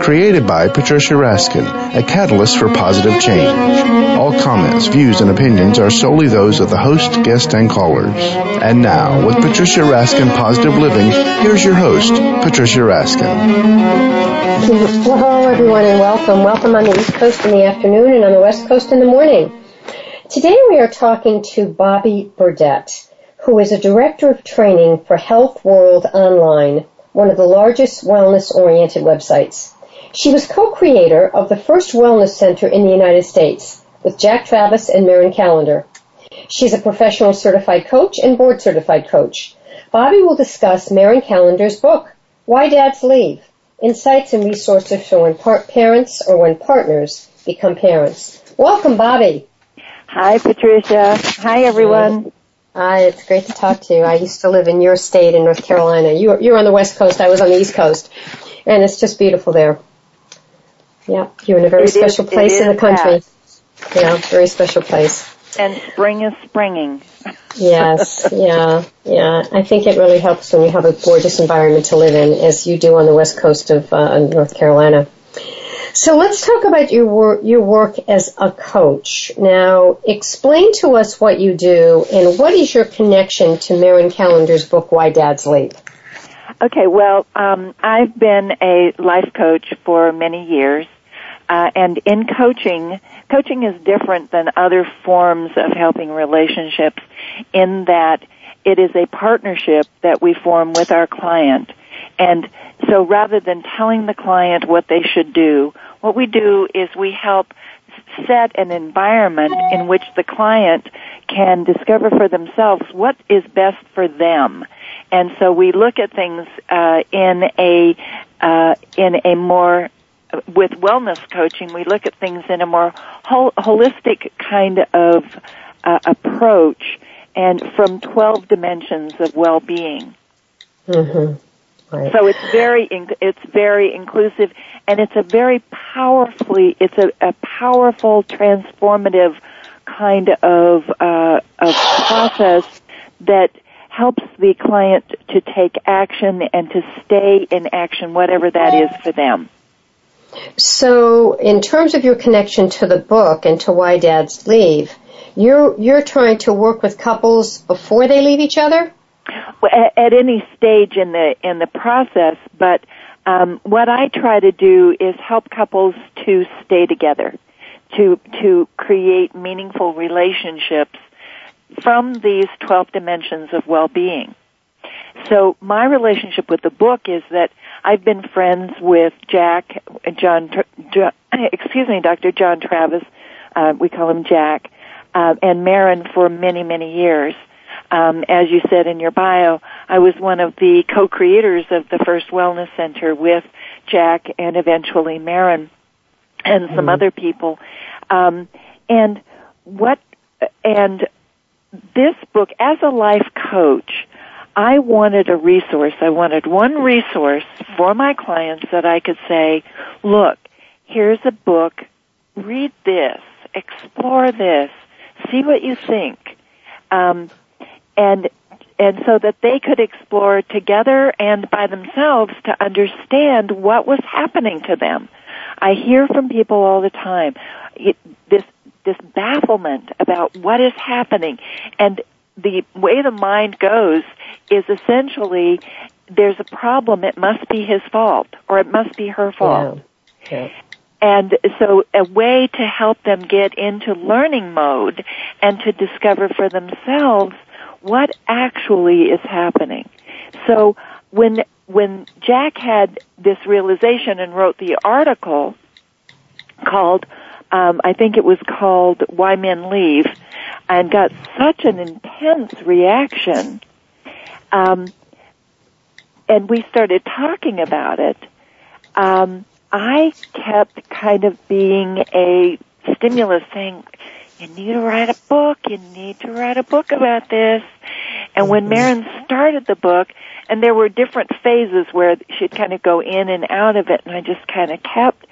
Created by Patricia Raskin, a catalyst for positive change. All comments, views, and opinions are solely those of the host, guest, and callers. And now, with Patricia Raskin Positive Living, here's your host, Patricia Raskin. Well, hello everyone and welcome. Welcome on the East Coast in the afternoon and on the West Coast in the morning. Today we are talking to Bobbie Burdett who is a director of training for HealthWorld Online, one of the largest wellness-oriented websites. She was co-creator of the first wellness center in the United States with Jack Travis and Meryn Callander. She's a professional certified coach and board certified coach. Bobbie will discuss Meryn Callander's book, Why Dads Leave, Insights and Resources for when par- parents or when partners become parents. Welcome, Bobbie. Hi, Patricia. Hi, everyone. Hi, it's great to talk to you. I used to live in your state in North Carolina. You were, you were on the West Coast. I was on the East Coast. And it's just beautiful there. Yeah, you're in a very It special is- place in the country. Yeah, very special place. And spring is springing. Yes, yeah, yeah. I think it really helps when you have a gorgeous environment to live in, as you do on the west coast of uh, North Carolina. So let's talk about your work, your work as a coach. Now, explain to us what you do and what is your connection to Meryn Callander's book, Why Dads Leave? Okay, well, um, I've been a life coach for many years, uh, and in coaching, coaching is different than other forms of helping relationships in that it is a partnership that we form with our client. And so rather than telling the client what they should do, what we do is we help set an environment in which the client can discover for themselves what is best for them. And so we look at things uh, in a uh, in a more with wellness coaching, we look at things in a more hol- holistic kind of uh, approach, and from twelve dimensions of well-being. Mm-hmm. Right. So it's very it's very inclusive, and it's a very powerfully it's a, a powerful transformative kind of uh, of process that helps the client to take action and to stay in action, whatever that is for them. So, in terms of your connection to the book and to why dads leave, you're you're trying to work with couples before they leave each other. at, at any stage in the in the process. But um, what I try to do is help couples to stay together, to to create meaningful relationships from these twelve dimensions of well-being. So my relationship with the book is that I've been friends with Jack, John, John excuse me, Dr. John Travis, uh, we call him Jack, uh, and Meryn for many, many years. Um, as you said in your bio, I was one of the co-creators of the first wellness center with Jack and eventually Meryn and some other people. Um, and what, and this book, as a life coach, I wanted a resource. I wanted one resource for my clients that I could say, look, here's a book, read this, explore this, see what you think. Um, and and so that they could explore together and by themselves to understand what was happening to them. I hear from people all the time it, this this bafflement about what is happening, and the way the mind goes is essentially there's a problem. It must be his fault or it must be her fault. Yeah. and so a way to help them get into learning mode and to discover for themselves what actually is happening. So when when Jack had this realization and wrote the article called um, I think it was called Why Men Leave and got such an intense reaction um, and we started talking about it um, I kept kind of being a stimulus saying, you need to write a book, you need to write a book about this. And when mm-hmm. Meryn started the book, and there were different phases where she'd kind of go in and out of it, and I just kind of kept,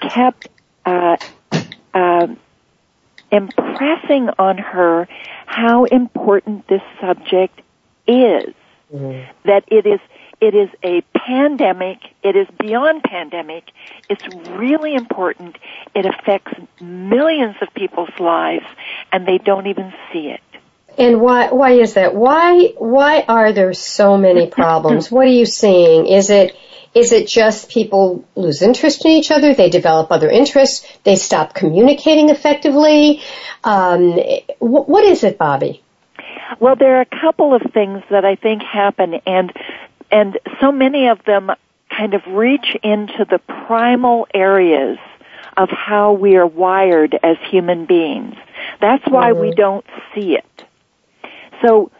kept, uh, uh, impressing on her how important this subject is. Mm-hmm. That it is, it is a pandemic. It is beyond pandemic. It's really important. It affects millions of people's lives and they don't even see it. And why, why is that? Why, why are there so many problems? what are you seeing? Is it, is it just people lose interest in each other? They develop other interests? They stop communicating effectively? Um, what is it, Bobbie? Well, there are a couple of things that I think happen, and and so many of them kind of reach into the primal areas of how we are wired as human beings. That's why we mm-hmm. don't see it. So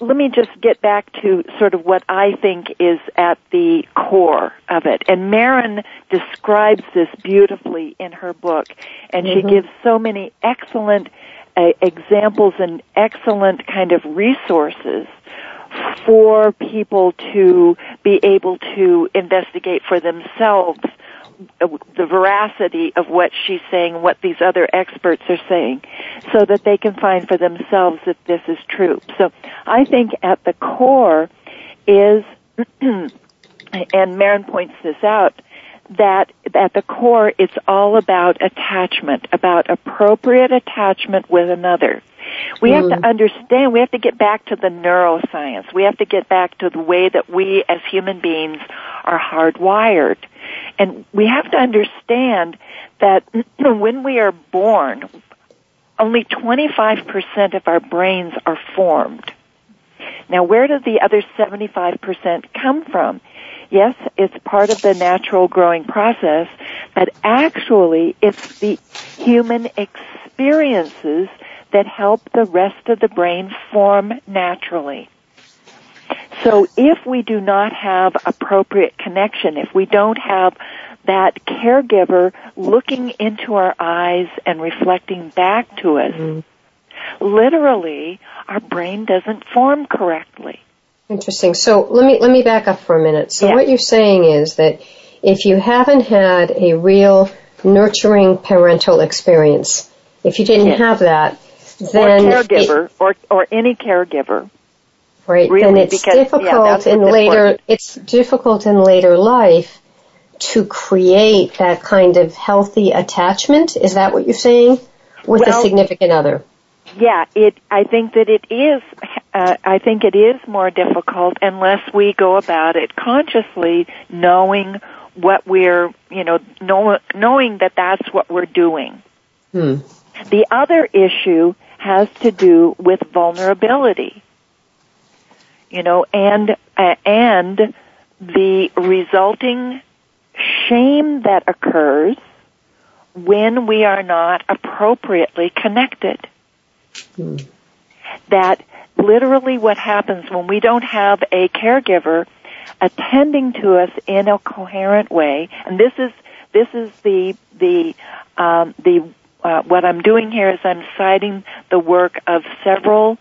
let me just get back to sort of what I think is at the core of it. And Meryn describes this beautifully in her book, and mm-hmm. she gives so many excellent uh, examples and excellent kind of resources for people to be able to investigate for themselves the veracity of what she's saying, what these other experts are saying, so that they can find for themselves that this is true. So I think at the core is, and Meryn points this out, that at the core it's all about attachment, about appropriate attachment with another. We have to mm. understand, we have to get back to the neuroscience. We have to get back to the way that we as human beings are hardwired. And we have to understand that when we are born, only 25% of our brains are formed. Now where do the other 75% come from? Yes, it's part of the natural growing process, but actually it's the human experiences that help the rest of the brain form naturally. So if we do not have appropriate connection, if we don't have that caregiver looking into our eyes and reflecting back to us, mm-hmm. literally our brain doesn't form correctly. Interesting. So let me let me back up for a minute. So yeah. what you're saying is that if you haven't had a real nurturing parental experience, if you didn't yes. have that, then or caregiver it, or or any caregiver. Right. Really, then it's because, difficult yeah, in later important. it's difficult in later life to create that kind of healthy attachment. Is that what you're saying? With well, a significant other. Yeah, it I think that it is uh, I think it is more difficult unless we go about it consciously knowing what we're, you know, know, knowing that that's what we're doing. Hmm. The other issue has to do with vulnerability. You know, and, uh, and the resulting shame that occurs when we are not appropriately connected. Hmm. That literally what happens when we don't have a caregiver attending to us in a coherent way, and this is this is the the um, the uh, what I'm doing here is I'm citing the work of several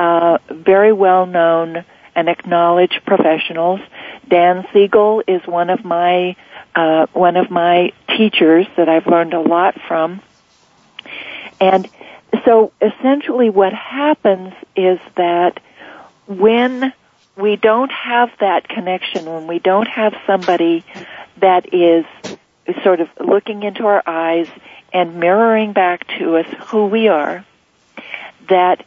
uh, very well known and acknowledged professionals. Dan Siegel is one of my uh, one of my teachers that I've learned a lot from, and so essentially, what happens is that when we don't have that connection, when we don't have somebody that is sort of looking into our eyes and mirroring back to us who we are, that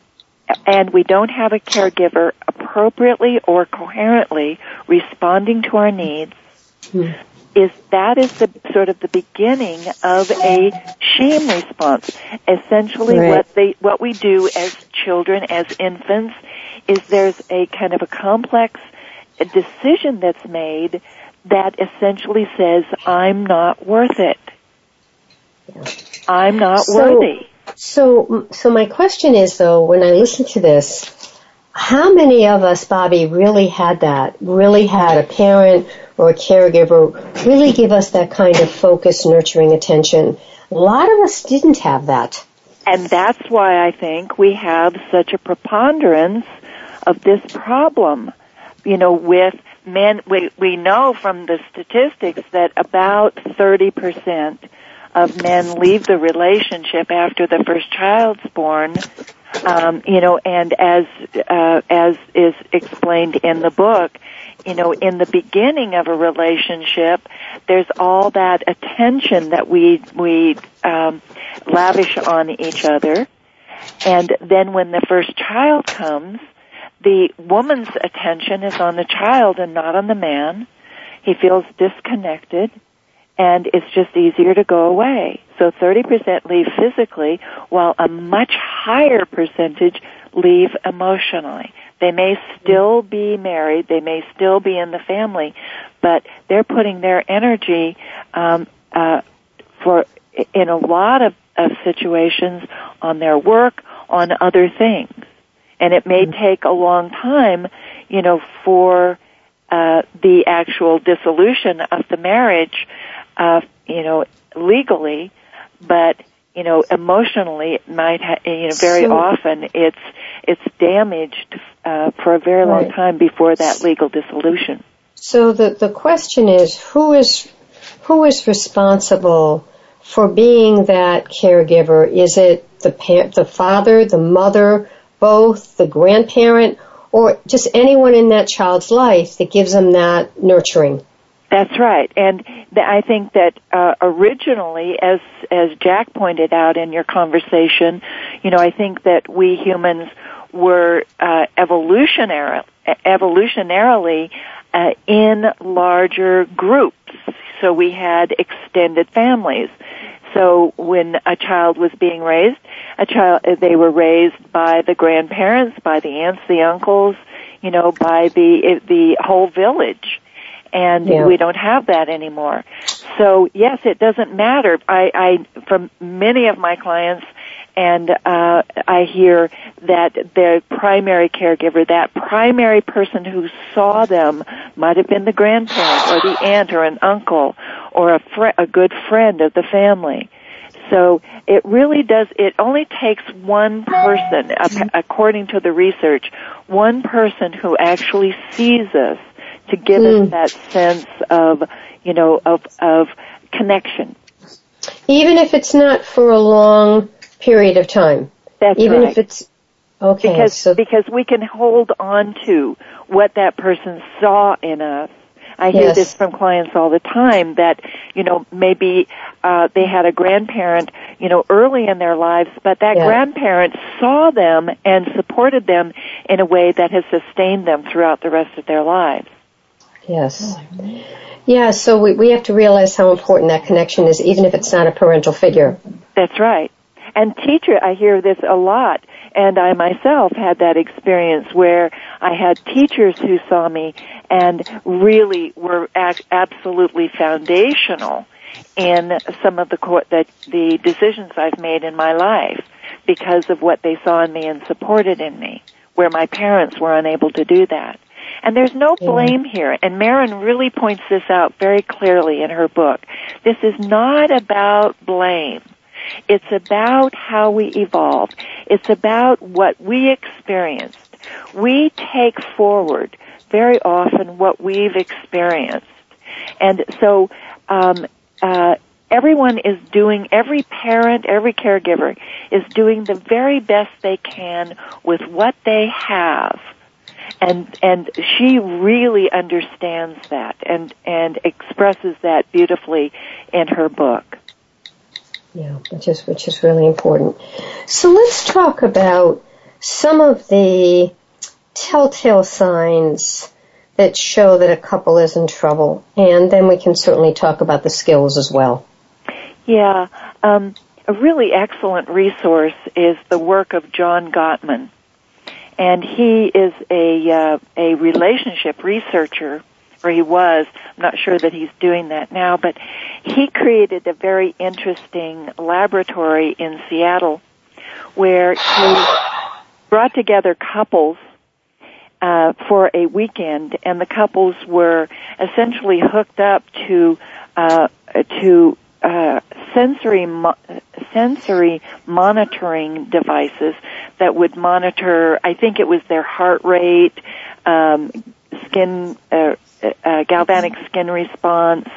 and we don't have a caregiver appropriately or coherently responding to our needs, mm. is that is the sort of the beginning of a shame response. Essentially Right. what they what we do as children, as infants, is there's a kind of a complex decision that's made that essentially says, I'm not worth it. I'm not So- worthy. So, so my question is though, when I listen to this, how many of us, Bobbie, really had that? Really had a parent or a caregiver really give us that kind of focus, nurturing attention? A lot of us didn't have that. And that's why I think we have such a preponderance of this problem. You know, with men, we, we know from the statistics that about 30% of men leave the relationship after the first child's born. Um, you know, and as, uh, as is explained in the book, you know, in the beginning of a relationship, there's all that attention that we, we, um, lavish on each other. And then when the first child comes, the woman's attention is on the child and not on the man. He feels disconnected and it's just easier to go away. So 30% leave physically while a much higher percentage leave emotionally. They may still be married, they may still be in the family, but they're putting their energy um, uh, for in a lot of, of situations on their work, on other things. And it may take a long time, you know, for uh, the actual dissolution of the marriage, uh, you know, legally, but you know, emotionally, it might ha- you know very So- often it's it's damaged uh, for a very long Right. time before that legal dissolution. So the, the question is, who is, who is responsible for being that caregiver? Is it the pa- the father, the mother, both, the grandparent, or just anyone in that child's life that gives them that nurturing? That's right, and th- I think that uh, originally, as as Jack pointed out in your conversation, you know, I think that we humans were uh, evolutionary, evolutionarily uh, in larger groups. So we had extended families. So when a child was being raised, a child they were raised by the grandparents, by the aunts, the uncles, you know, by the the whole village and Yeah. we don't have that anymore. So yes, it doesn't matter. I, I from many of my clients, and uh, I hear that their primary caregiver, that primary person who saw them, might have been the grandparent or the aunt or an uncle or a fr- a good friend of the family. So it really does, it only takes one person, according to the research, one person who actually sees us to give Hmm. us that sense of, you know, of, of connection. Even if it's not for a long period of time. That's Even right. if it's, okay, because, so, because we can hold on to what that person saw in us. I hear Yes. this from clients all the time that, you know, maybe, uh, they had a grandparent, you know, early in their lives, but that Yeah. grandparent saw them and supported them in a way that has sustained them throughout the rest of their lives. Yes. Oh, yeah, so we, we have to realize how important that connection is, even if it's not a parental figure. That's right. And teacher, I hear this a lot, and I myself had that experience where I had teachers who saw me and really were ac- absolutely foundational in some of the, co- that the decisions I've made in my life because of what they saw in me and supported in me, where my parents were unable to do that. And there's no blame here. And Meryn really points this out very clearly in her book. This is not about blame. It's about how we evolve. It's about what we experienced. We take forward very often what we've experienced. And so, um, uh, everyone is doing, every parent, every caregiver is doing the very best they can with what they have. And, and she really understands that and, and expresses that beautifully in her book. Yeah, which is which is really important. So let's talk about some of the telltale signs that show that a couple is in trouble. And then we can certainly talk about the skills as well. Yeah. Um, a really excellent resource is the work of John Gottman. And he is a, uh, a relationship researcher, or he was. I'm not sure that he's doing that now, but he created a very interesting laboratory in Seattle where he brought together couples uh, for a weekend, and the couples were essentially hooked up to uh, to uh, sensory mo- sensory monitoring devices that would monitor. I think it was their heart rate, um, skin, uh, uh, galvanic skin response,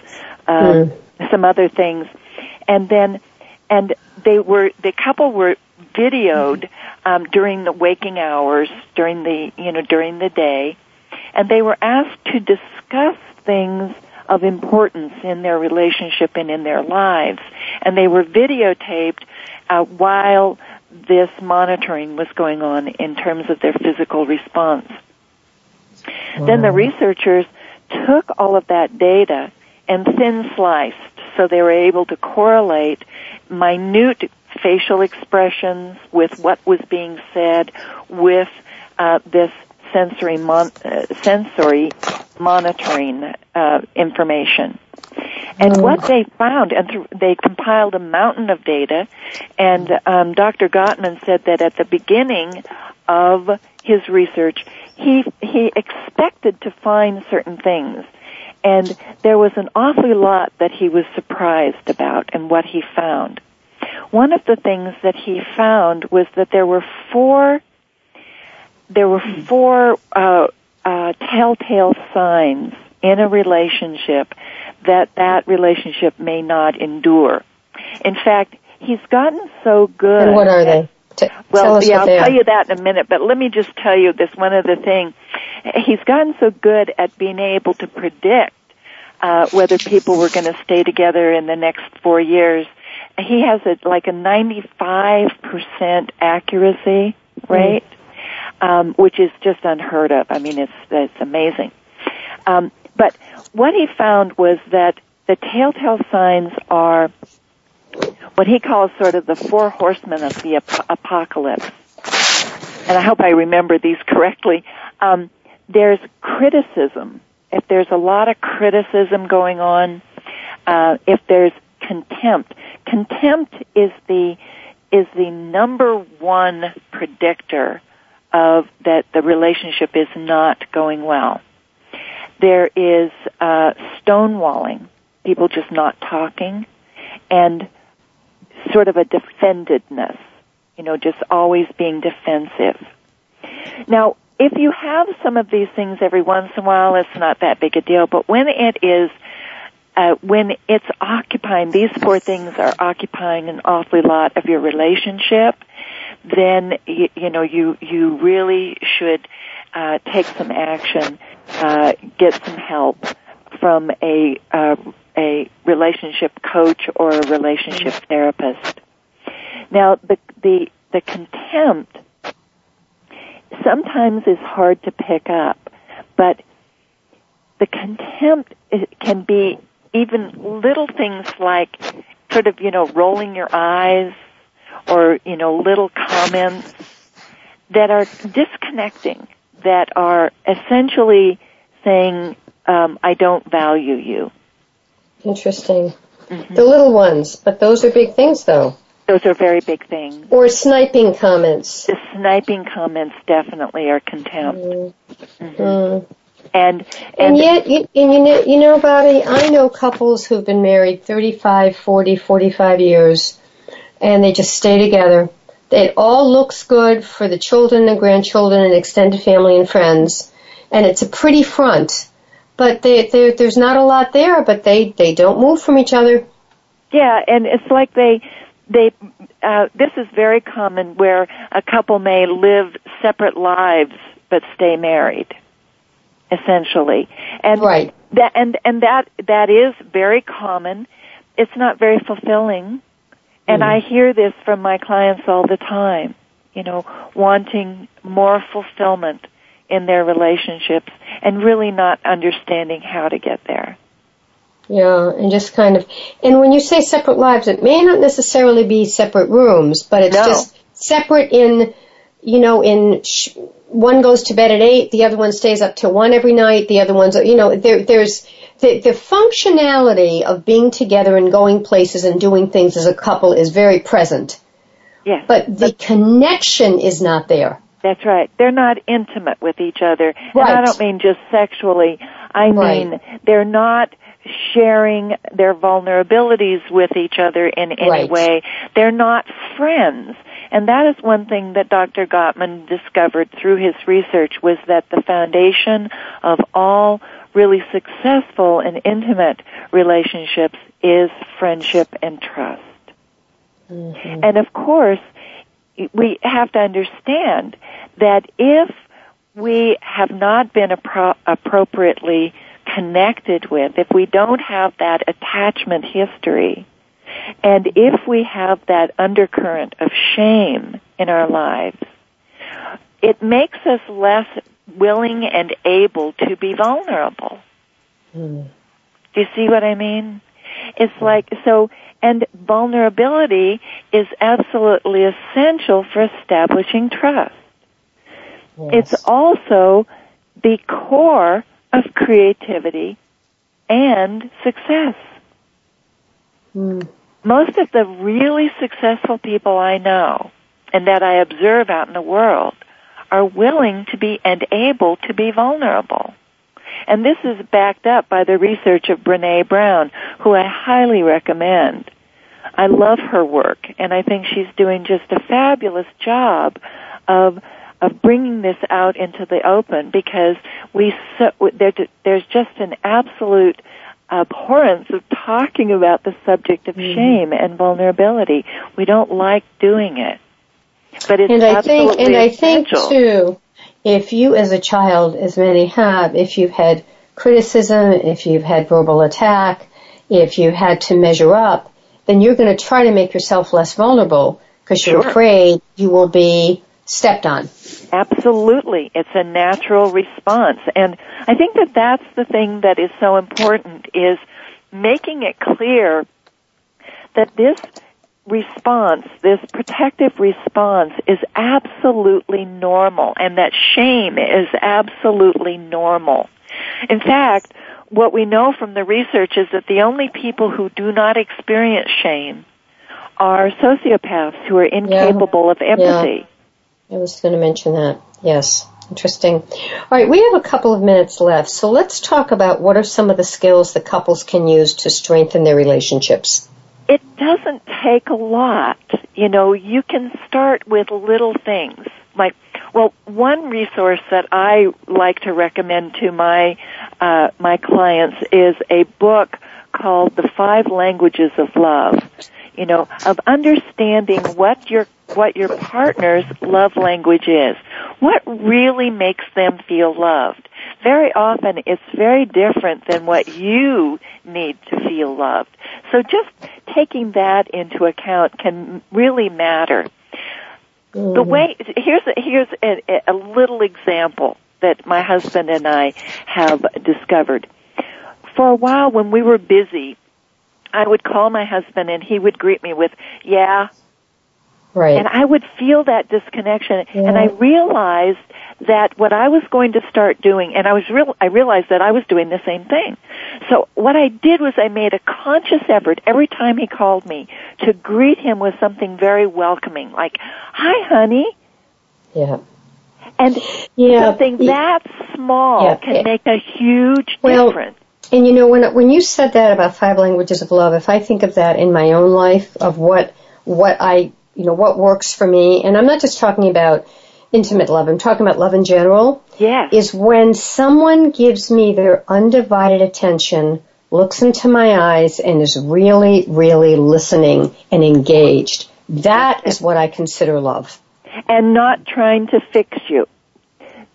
um, mm. some other things, and then and they were the couple were videoed um, during the waking hours, during the you know during the day, and they were asked to discuss things of importance in their relationship and in their lives, and they were videotaped uh, while this monitoring was going on in terms of their physical response. Wow. Then the researchers took all of that data and thin sliced so they were able to correlate minute facial expressions, with what was being said, with uh, this sensory mon- uh, sensory monitoring uh, information. And mm. what they found, and th- they compiled a mountain of data, and um, Dr. Gottman said that at the beginning of his research, he he expected to find certain things, and there was an awfully lot that he was surprised about and what he found. One of the things that he found was that there were four there were four uh, uh, telltale signs in a relationship that that relationship may not endure. In fact, he's gotten so good. And what are they? T- well, yeah, I'll tell you that in a minute, but let me just tell you this one other thing. He's gotten so good at being able to predict uh, whether people were going to stay together in the next four years he has a like a 95% accuracy rate, mm. Um, which is just unheard of. I mean, it's it's amazing. Um, but what he found was that the telltale signs are what he calls sort of the four horsemen of the ap- apocalypse. And I hope I remember these correctly. Um, there's criticism. If there's a lot of criticism going on, uh, if there's contempt, contempt is the is the number one predictor of that the relationship is not going well. There is uh, stonewalling, people just not talking, and sort of a defendedness, you know, just always being defensive. Now, if you have some of these things every once in a while, it's not that big a deal, but when it is uh, when it's occupying, these four things are occupying an awfully lot of your relationship, then you, you know you you really should uh, take some action, uh, get some help from a uh, a relationship coach or a relationship therapist. Now, the the the contempt sometimes is hard to pick up, but the contempt can be even little things like sort of, you know, rolling your eyes or, you know, little comments that are disconnecting, that are essentially saying, um, I don't value you. Interesting. Mm-hmm. The little ones, but those are big things though. Those are very big things. Or sniping comments. The sniping comments definitely are contempt. Mm-hmm. Mm-hmm. And, and, and yet, you, and you know, you know, Bobbie, I know couples who've been married 35, 40, 45 years, and they just stay together. It all looks good for the children and grandchildren and extended family and friends, and it's a pretty front. But they, there's not a lot there, but they, they don't move from each other. Yeah, and it's like they, they, uh, this is very common where a couple may live separate lives but stay married essentially. And right. that and and that that is very common. It's not very fulfilling. And mm. I hear this from my clients all the time, you know, wanting more fulfillment in their relationships and really not understanding how to get there. Yeah, and just kind of, and when you say separate lives, it may not necessarily be separate rooms, but it's No. just separate in, you know, in sh- one goes to bed at eight, the other one stays up till one every night, the other one's, you know, there, there's the, the functionality of being together and going places and doing things as a couple is very present, Yes. but the connection is not there. That's right. They're not intimate with each other. And I don't mean just sexually. I Right. mean they're not sharing their vulnerabilities with each other in any Right. way. They're not friends. And that is one thing that Dr. Gottman discovered through his research was that the foundation of all really successful and intimate relationships is friendship and trust. Mm-hmm. And of course, we have to understand that if we have not been appro- appropriately connected with, if we don't have that attachment history, and if we have that undercurrent of shame in our lives, it makes us less willing and able to be vulnerable. Hmm. Do you see what I mean? It's like, so, and vulnerability is absolutely essential for establishing trust. It's also the core of creativity and success. Hmm. Most of the really successful people I know and that I observe out in the world are willing to be and able to be vulnerable. And this is backed up by the research of Brene Brown, who I highly recommend. I love her work, and I think she's doing just a fabulous job of of bringing this out into the open because we so, there, there's just an absolute abhorrence of talking about the subject of mm-hmm. shame and vulnerability. We don't like doing it, but it's and I think, absolutely and I think too, if you as a child, as many have, if you've had criticism, if you've had verbal attack, if you had to measure up, then you're going to try to make yourself less vulnerable because you're Sure. afraid you will be stepped on. Absolutely. It's a natural response. And I think that that's the thing that is so important is making it clear that this response, this protective response is absolutely normal and that shame is absolutely normal. In fact, what we know from the research is that the only people who do not experience shame are sociopaths who are incapable of empathy. I was going to mention that. Yes. Interesting. All right, we have a couple of minutes left, so let's talk about what are some of the skills that couples can use to strengthen their relationships. it doesn't take a lot. You know, you can start with little things. Like, well, one resource that I like to recommend to my uh, my clients is a book called The Five Languages of Love. You know, of understanding what your what your partner's love language is. What really makes them feel loved? Very often it's very different than what you need to feel loved. So just taking that into account can really matter. The mm. way here's a, here's a, a little example that my husband and I have discovered. For a while when we were busy, I would call my husband and he would greet me with, "Yeah," Right. and I would feel that disconnection, Yeah. and I realized that what I was going to start doing, and I was real, I realized that I was doing the same thing. So what I did was I made a conscious effort every time he called me to greet him with something very welcoming, like "Hi, honey," yeah. and Yeah. something that small Yeah. can make a huge Well, difference. And you know, when when you said that about five languages of love, if I think of that in my own life, of what what I you know what works for me, and I'm not just talking about intimate love, I'm talking about love in general, Yes. is when someone gives me their undivided attention, looks into my eyes, and is really, really listening and engaged. That is what I consider love. and not trying to fix you.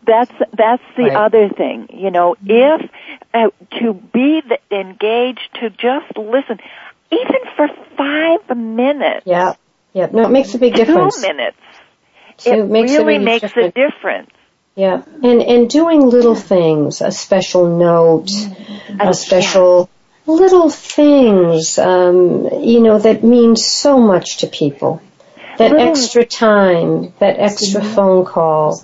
That's that's the Right. other thing. You know, mm-hmm. if uh, to be the, engaged, to just listen, even for five minutes, Yeah. Yeah. No, it makes a big difference. two minutes, So it a really big makes difference. a difference. Yeah, and and doing little things, a special note, Mm-hmm. a special little things, um, you know, that mean so much to people. That Little- extra time, that extra phone call,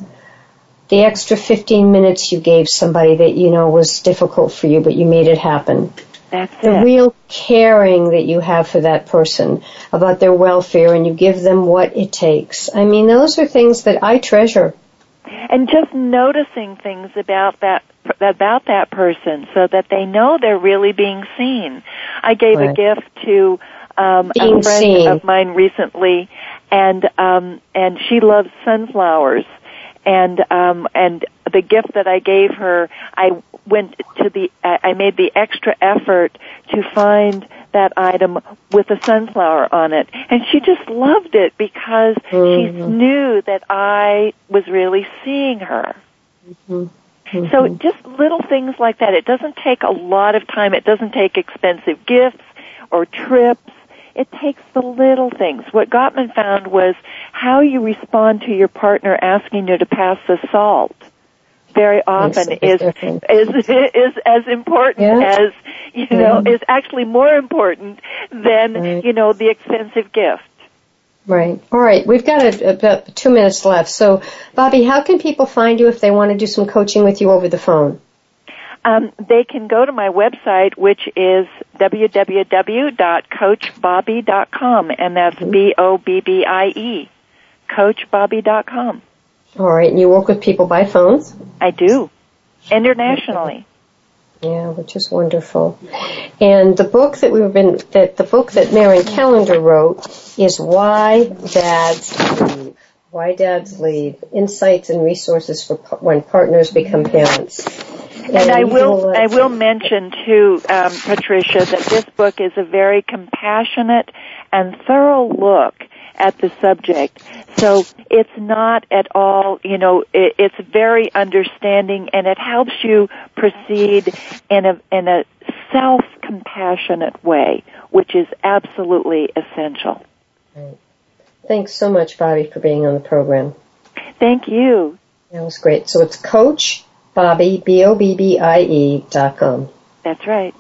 the extra 15 minutes you gave somebody that you know was difficult for you, but you made it happen. That's The it. real caring that you have for that person about their welfare and you give them what it takes. I mean, those are things that I treasure. and just noticing things about that about that person so that they know they're really being seen. I gave a gift to um, a friend seen. of mine recently, and um, and she loves sunflowers, and um, and the gift that I gave her, I went to the I I made the extra effort to find that item with a sunflower on it, and she just loved it because she Mhm. knew that I was really seeing her. So just little things like that. It doesn't take a lot of time. It doesn't take expensive gifts or trips. It takes the little things. What Gottman found was how you respond to your partner asking you to pass the salt very often is, is is as important Yeah. as you know Yeah. is actually more important than Right. you know the expensive gift. Right. All right. We've got a, about two minutes left. So, Bobbie, how can people find you if they want to do some coaching with you over the phone? Um, they can go to my website, which is www.coachbobbie.com, and that's B-O-B-B-I-E, coachbobbie.com. All right. And you work with people by phone? I do, internationally. Yeah, which is wonderful. And the book that we've been, that the book that Meryn Callander wrote is Why Dads Leave. Why Dads Leave. Insights and resources for when partners become parents. And I will, I will mention too, um, Patricia, that this book is a very compassionate and thorough look at the subject. So it's not at all, you know, it, it's very understanding and it helps you proceed in a, in a self-compassionate way, which is absolutely essential. Thanks so much, Bobbie, for being on the program. Thank you. That was great. So it's Coach Bobbie, B-O-B-B-I-E dot com. That's right.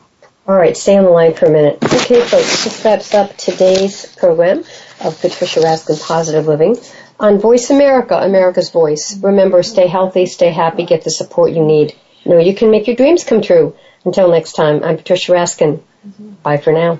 All right, stay on the line for a minute. Okay, folks, this wraps up today's program of Patricia Raskin Positive Living on Voice America, America's Voice. Remember, stay healthy, stay happy, get the support you need. Know you can make your dreams come true. Until next time, I'm Patricia Raskin. Bye for now.